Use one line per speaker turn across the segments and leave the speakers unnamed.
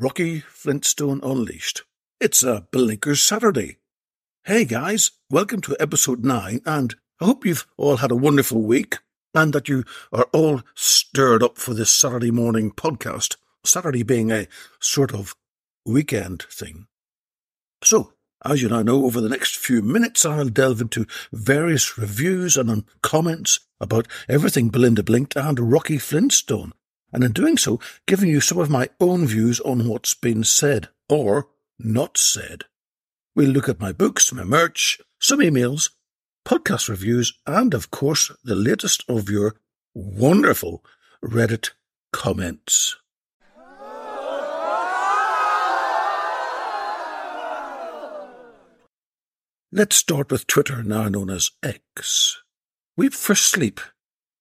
Rocky Flintstone Unleashed. It's a Belinkers Saturday. Hey guys, welcome to episode 9, and I hope you've all had a wonderful week and that you are all stirred up for this Saturday morning podcast. Saturday being a sort of weekend thing. So, as you now know, over the next few minutes, I'll delve into various reviews and comments about everything Belinda Blinked and Rocky Flintstone and in doing so, giving you some of my own views on what's been said or not said. We'll look at my books, my merch, some emails, podcast reviews, and of course, the latest of your wonderful Reddit comments. Let's start with Twitter, now known as X. Weep for Sleep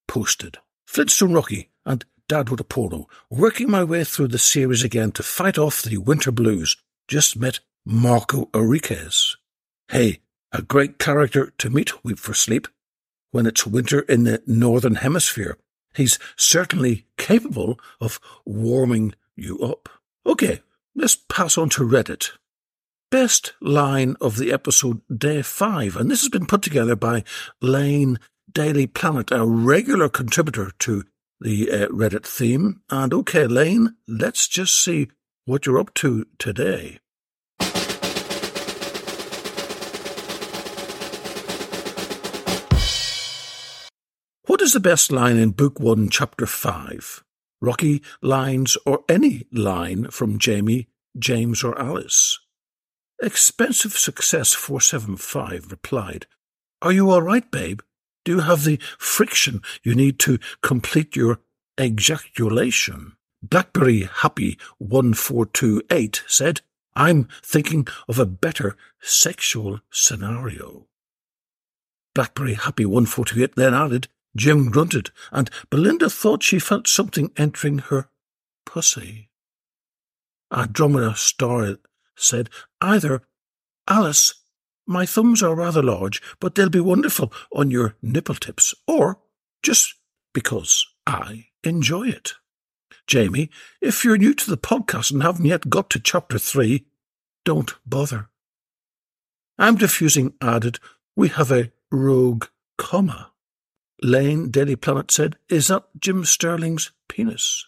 posted Flintstone Rocky and Dad with a polo, working my way through the series again to fight off the winter blues. Just met Marco Enriquez. Hey, a great character to meet Weep for Sleep. When it's winter in the Northern Hemisphere, he's certainly capable of warming you up. Okay, let's pass on to Reddit. Best line of the episode Day 5, and this has been put together by Lane Daily Planet, a regular contributor to the uh, Reddit theme. And okay, Lane, let's just see what you're up to today. What is the best line in Book 1, Chapter 5? Rocky lines or any line from Jamie, James, or Alice? Expensive Success 475 replied, Are you all right, babe? Do you have the friction you need to complete your ejaculation? Blackberry Happy 1428 said, I'm thinking of a better sexual scenario. Blackberry Happy 148 then added, Jim grunted, and Belinda thought she felt something entering her pussy. Andromeda Star said, either Alice my thumbs are rather large, but they'll be wonderful on your nipple tips, or just because I enjoy it. Jamie, if you're new to the podcast and haven't yet got to chapter three, don't bother. I'm diffusing added, we have a rogue comma. Lane Daily Planet said, Is that Jim Sterling's penis?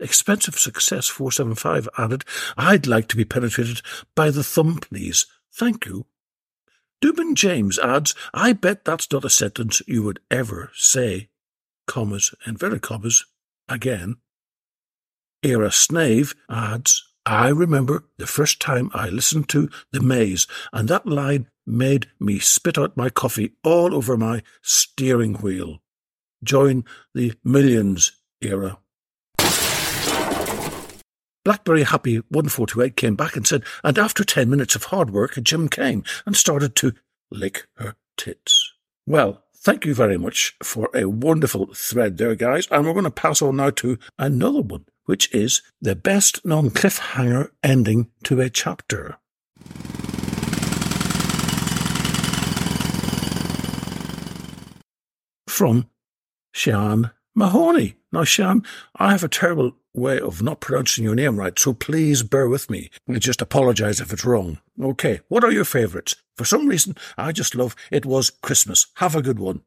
Expensive Success 475 added, I'd like to be penetrated by the thumb, please. Thank you. Dubin James adds, I bet that's not a sentence you would ever say, commas, inverted commas, again. Era Snave adds, I remember the first time I listened to The Maze, and that line made me spit out my coffee all over my steering wheel. Join the millions era. Blackberry Happy 148 came back and said, and after 10 minutes of hard work, Jim came and started to lick her tits. Well, thank you very much for a wonderful thread there, guys. And we're going to pass on now to another one, which is the best non cliffhanger ending to a chapter. From Sean Mahoney. Now, Sean, I have a terrible way of not pronouncing your name right, so please bear with me. I just apologize if it's wrong. Okay, what are your favourites? For some reason, I just love It Was Christmas. Have a good one.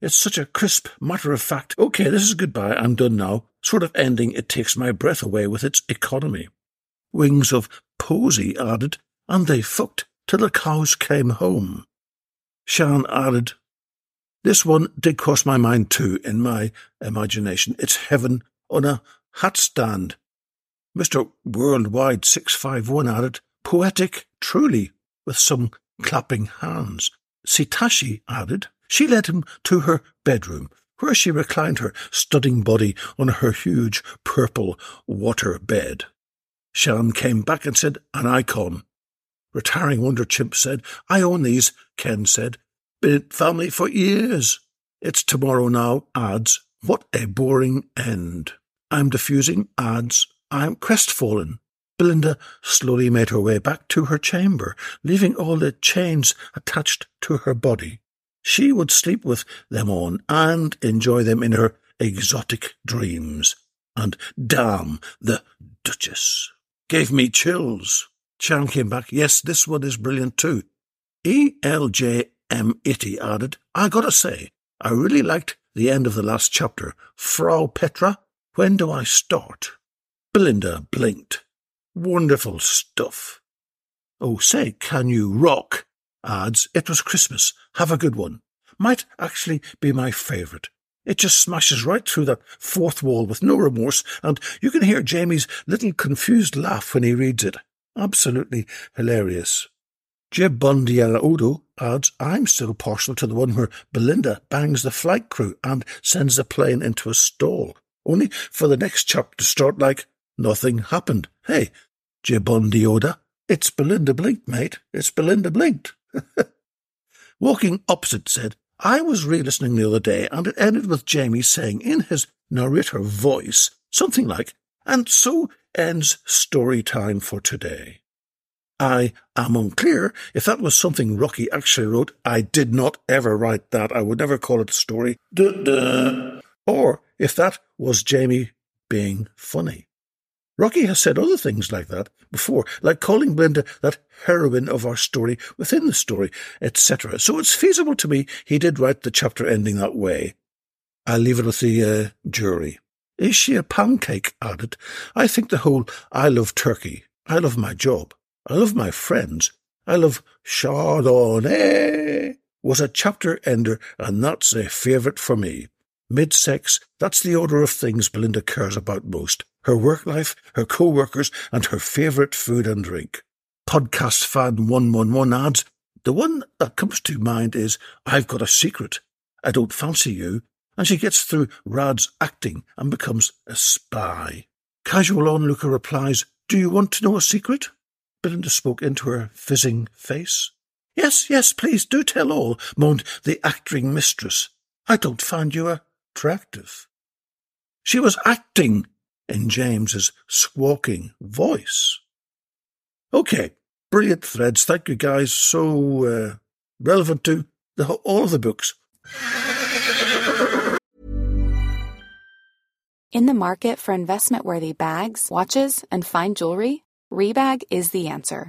It's such a crisp, matter of fact, okay, this is goodbye, I'm done now, sort of ending it takes my breath away with its economy. Wings of Posy added, and they fucked till the cows came home. Shan added, This one did cross my mind too, in my imagination. It's heaven on a hat stand. Mr. Worldwide 651 added, Poetic, truly, with some clapping hands. Sitashi added, She led him to her bedroom, where she reclined her studding body on her huge purple water bed. Shan came back and said, An icon. Retiring Wonder Chimp said, I own these, Ken said. Been family for years. It's tomorrow now, adds, What a boring end. I'm diffusing, adds, I'm crestfallen. Belinda slowly made her way back to her chamber, leaving all the chains attached to her body. She would sleep with them on and enjoy them in her exotic dreams. And damn the Duchess. Gave me chills. Chan came back. Yes, this one is brilliant too. ELJM80 added, I gotta say, I really liked the end of the last chapter. Frau Petra when do I start? Belinda blinked. Wonderful stuff. Oh, say, can you rock? Adds, it was Christmas. Have a good one. Might actually be my favourite. It just smashes right through that fourth wall with no remorse, and you can hear Jamie's little confused laugh when he reads it. Absolutely hilarious. Jib Odo adds, I'm still partial to the one where Belinda bangs the flight crew and sends the plane into a stall only for the next chapter to start like nothing happened. Hey, Jibondioda, it's Belinda Blinked, mate. It's Belinda Blinked. Walking opposite said, I was re-listening the other day and it ended with Jamie saying in his narrator voice something like, and so ends story time for today. I am unclear if that was something Rocky actually wrote. I did not ever write that. I would never call it a story. Duh, duh. Or if that was Jamie being funny. Rocky has said other things like that before, like calling Belinda that heroine of our story within the story, etc. So it's feasible to me he did write the chapter ending that way. I'll leave it with the uh, jury. Is she a pancake? added. I think the whole I love turkey, I love my job, I love my friends, I love Chardonnay was a chapter ender, and that's a favourite for me. Mid-sex, that's the order of things Belinda cares about most. Her work life, her co-workers, and her favourite food and drink. Podcast fan 111 adds, the one that comes to mind is, I've got a secret. I don't fancy you. And she gets through Rad's acting and becomes a spy. Casual onlooker replies, Do you want to know a secret? Belinda spoke into her fizzing face. Yes, yes, please do tell all, moaned the acting mistress. I don't find you a attractive. She was acting in James's squawking voice. Okay, brilliant threads. Thank you guys. So uh, relevant to the, all of the books.
In the market for investment worthy bags, watches, and fine jewelry, Rebag is the answer.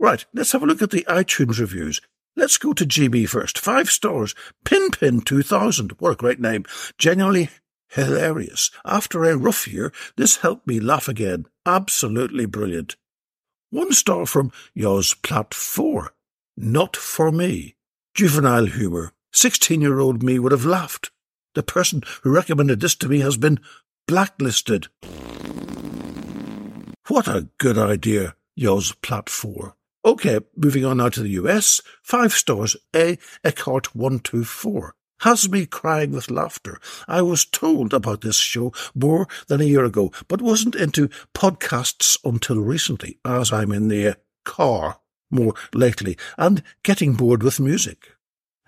Right, let's have a look at the iTunes reviews. Let's go to GB first. Five stars. Pinpin 2000. What a great name. Genuinely hilarious. After a rough year, this helped me laugh again. Absolutely brilliant. One star from Yoz Plat 4. Not for me. Juvenile humour. 16 year old me would have laughed. The person who recommended this to me has been blacklisted. What a good idea, Yoz Plat 4. Okay, moving on now to the US. Five stars. A. Eckhart 124. Has me crying with laughter. I was told about this show more than a year ago, but wasn't into podcasts until recently, as I'm in the car more lately and getting bored with music.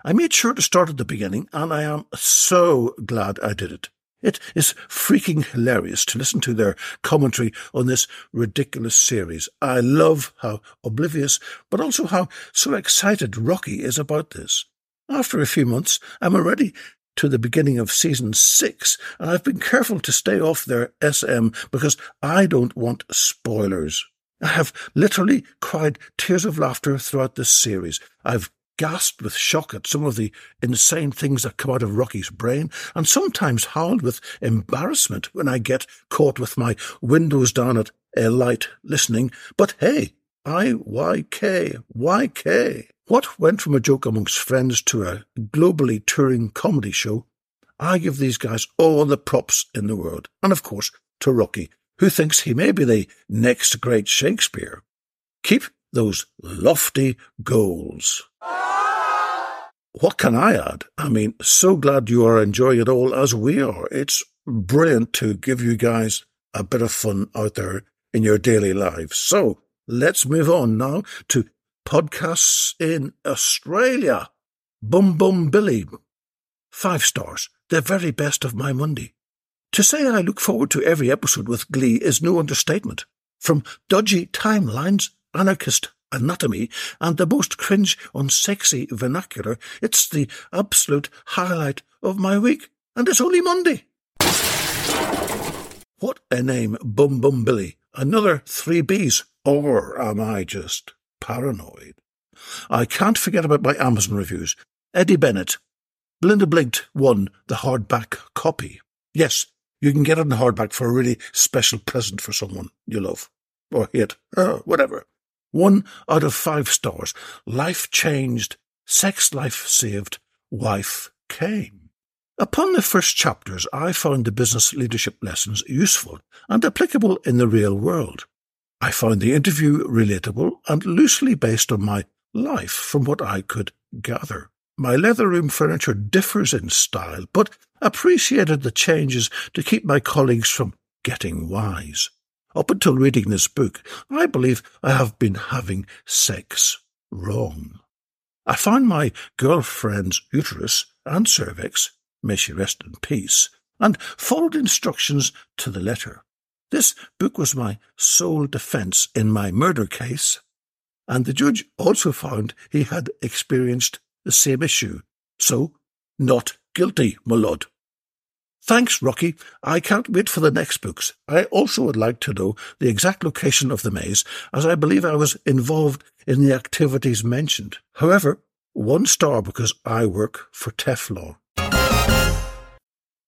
I made sure to start at the beginning, and I am so glad I did it. It is freaking hilarious to listen to their commentary on this ridiculous series. I love how oblivious, but also how so excited Rocky is about this. After a few months, I'm already to the beginning of season six, and I've been careful to stay off their SM because I don't want spoilers. I have literally cried tears of laughter throughout this series. I've gasped with shock at some of the insane things that come out of Rocky's brain, and sometimes howled with embarrassment when I get caught with my windows down at a light listening. But hey, IYK, YK. What went from a joke amongst friends to a globally touring comedy show? I give these guys all the props in the world. And of course, to Rocky, who thinks he may be the next great Shakespeare. Keep those lofty goals. What can I add? I mean, so glad you are enjoying it all as we are. It's brilliant to give you guys a bit of fun out there in your daily lives. So let's move on now to podcasts in Australia. Bum Bum Billy. Five stars. The very best of my Monday. To say I look forward to every episode with glee is no understatement. From dodgy timelines, anarchist anatomy, and the most cringe unsexy vernacular, it's the absolute highlight of my week. And it's only Monday. What a name, Bum Bum Billy. Another three Bs. Or am I just paranoid? I can't forget about my Amazon reviews. Eddie Bennett. Belinda Blinked 1 the hardback copy. Yes, you can get it in hardback for a really special present for someone you love. Or hate. Uh, whatever. One out of five stars. Life changed. Sex life saved. Wife came. Upon the first chapters, I found the business leadership lessons useful and applicable in the real world. I found the interview relatable and loosely based on my life from what I could gather. My leather room furniture differs in style, but appreciated the changes to keep my colleagues from getting wise. Up until reading this book, I believe I have been having sex wrong. I found my girlfriend's uterus and cervix, may she rest in peace, and followed instructions to the letter. This book was my sole defence in my murder case, and the judge also found he had experienced the same issue. So, not guilty, my lord. Thanks, Rocky. I can't wait for the next books. I also would like to know the exact location of the maze, as I believe I was involved in the activities mentioned. However, one star because I work for Teflon.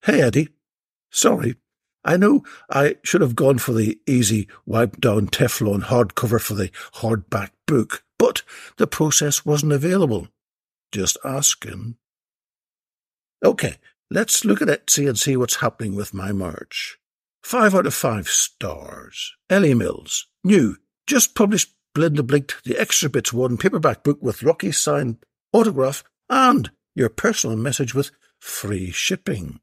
Hey, Eddie. Sorry, I know I should have gone for the easy wipe down Teflon hardcover for the hardback book, but the process wasn't available. Just ask him. Okay, let's look at Etsy and see what's happening with my merch. Five out of five stars. Ellie Mills. New. Just published Belinda Blinked, the Extra Bits One paperback book with Rocky signed autograph and your personal message with free shipping.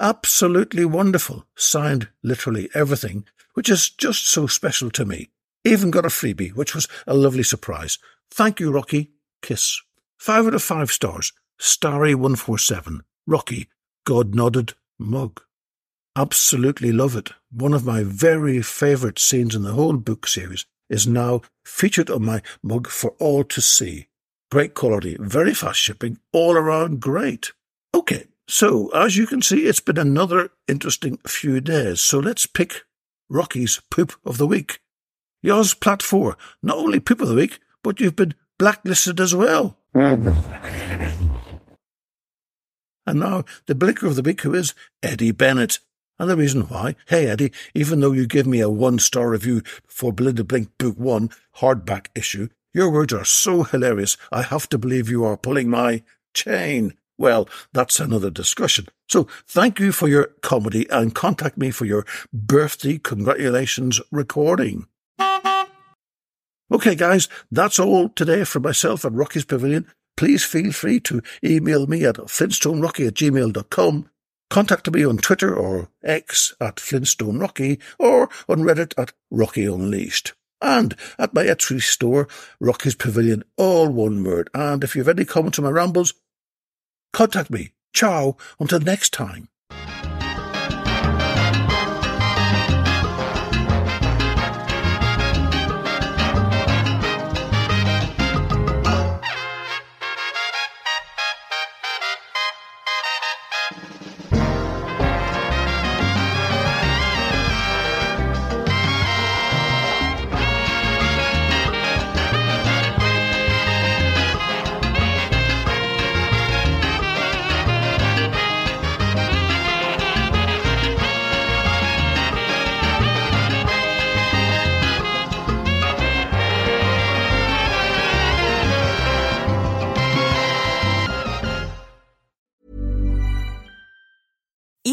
Absolutely wonderful. Signed literally everything, which is just so special to me. Even got a freebie, which was a lovely surprise. Thank you, Rocky. Kiss. Five out of five stars. Starry147. Rocky God Nodded mug. Absolutely love it. One of my very favourite scenes in the whole book series is now featured on my mug for all to see. Great quality, very fast shipping, all around great. Okay, so as you can see, it's been another interesting few days. So let's pick Rocky's poop of the week. Yoz, Plat 4, not only poop of the week, but you've been blacklisted as well. And now the Belinker of the week who is Eddie Bennett. And the reason why, hey Eddie, even though you give me a one star review for Belinda Blink Book One hardback issue, your words are so hilarious I have to believe you are pulling my chain. Well, that's another discussion. So thank you for your comedy and contact me for your birthday congratulations recording. Okay, guys, that's all today from myself at Rocky's Pavilion. Please feel free to email me at flintstonerocky at gmail.com. Contact me on Twitter or X at Flintstone Rocky or on Reddit at Rocky Unleashed. And at my Etsy store, Rocky's Pavilion, all one word. And if you have any comments on my rambles, contact me. Ciao. Until next time.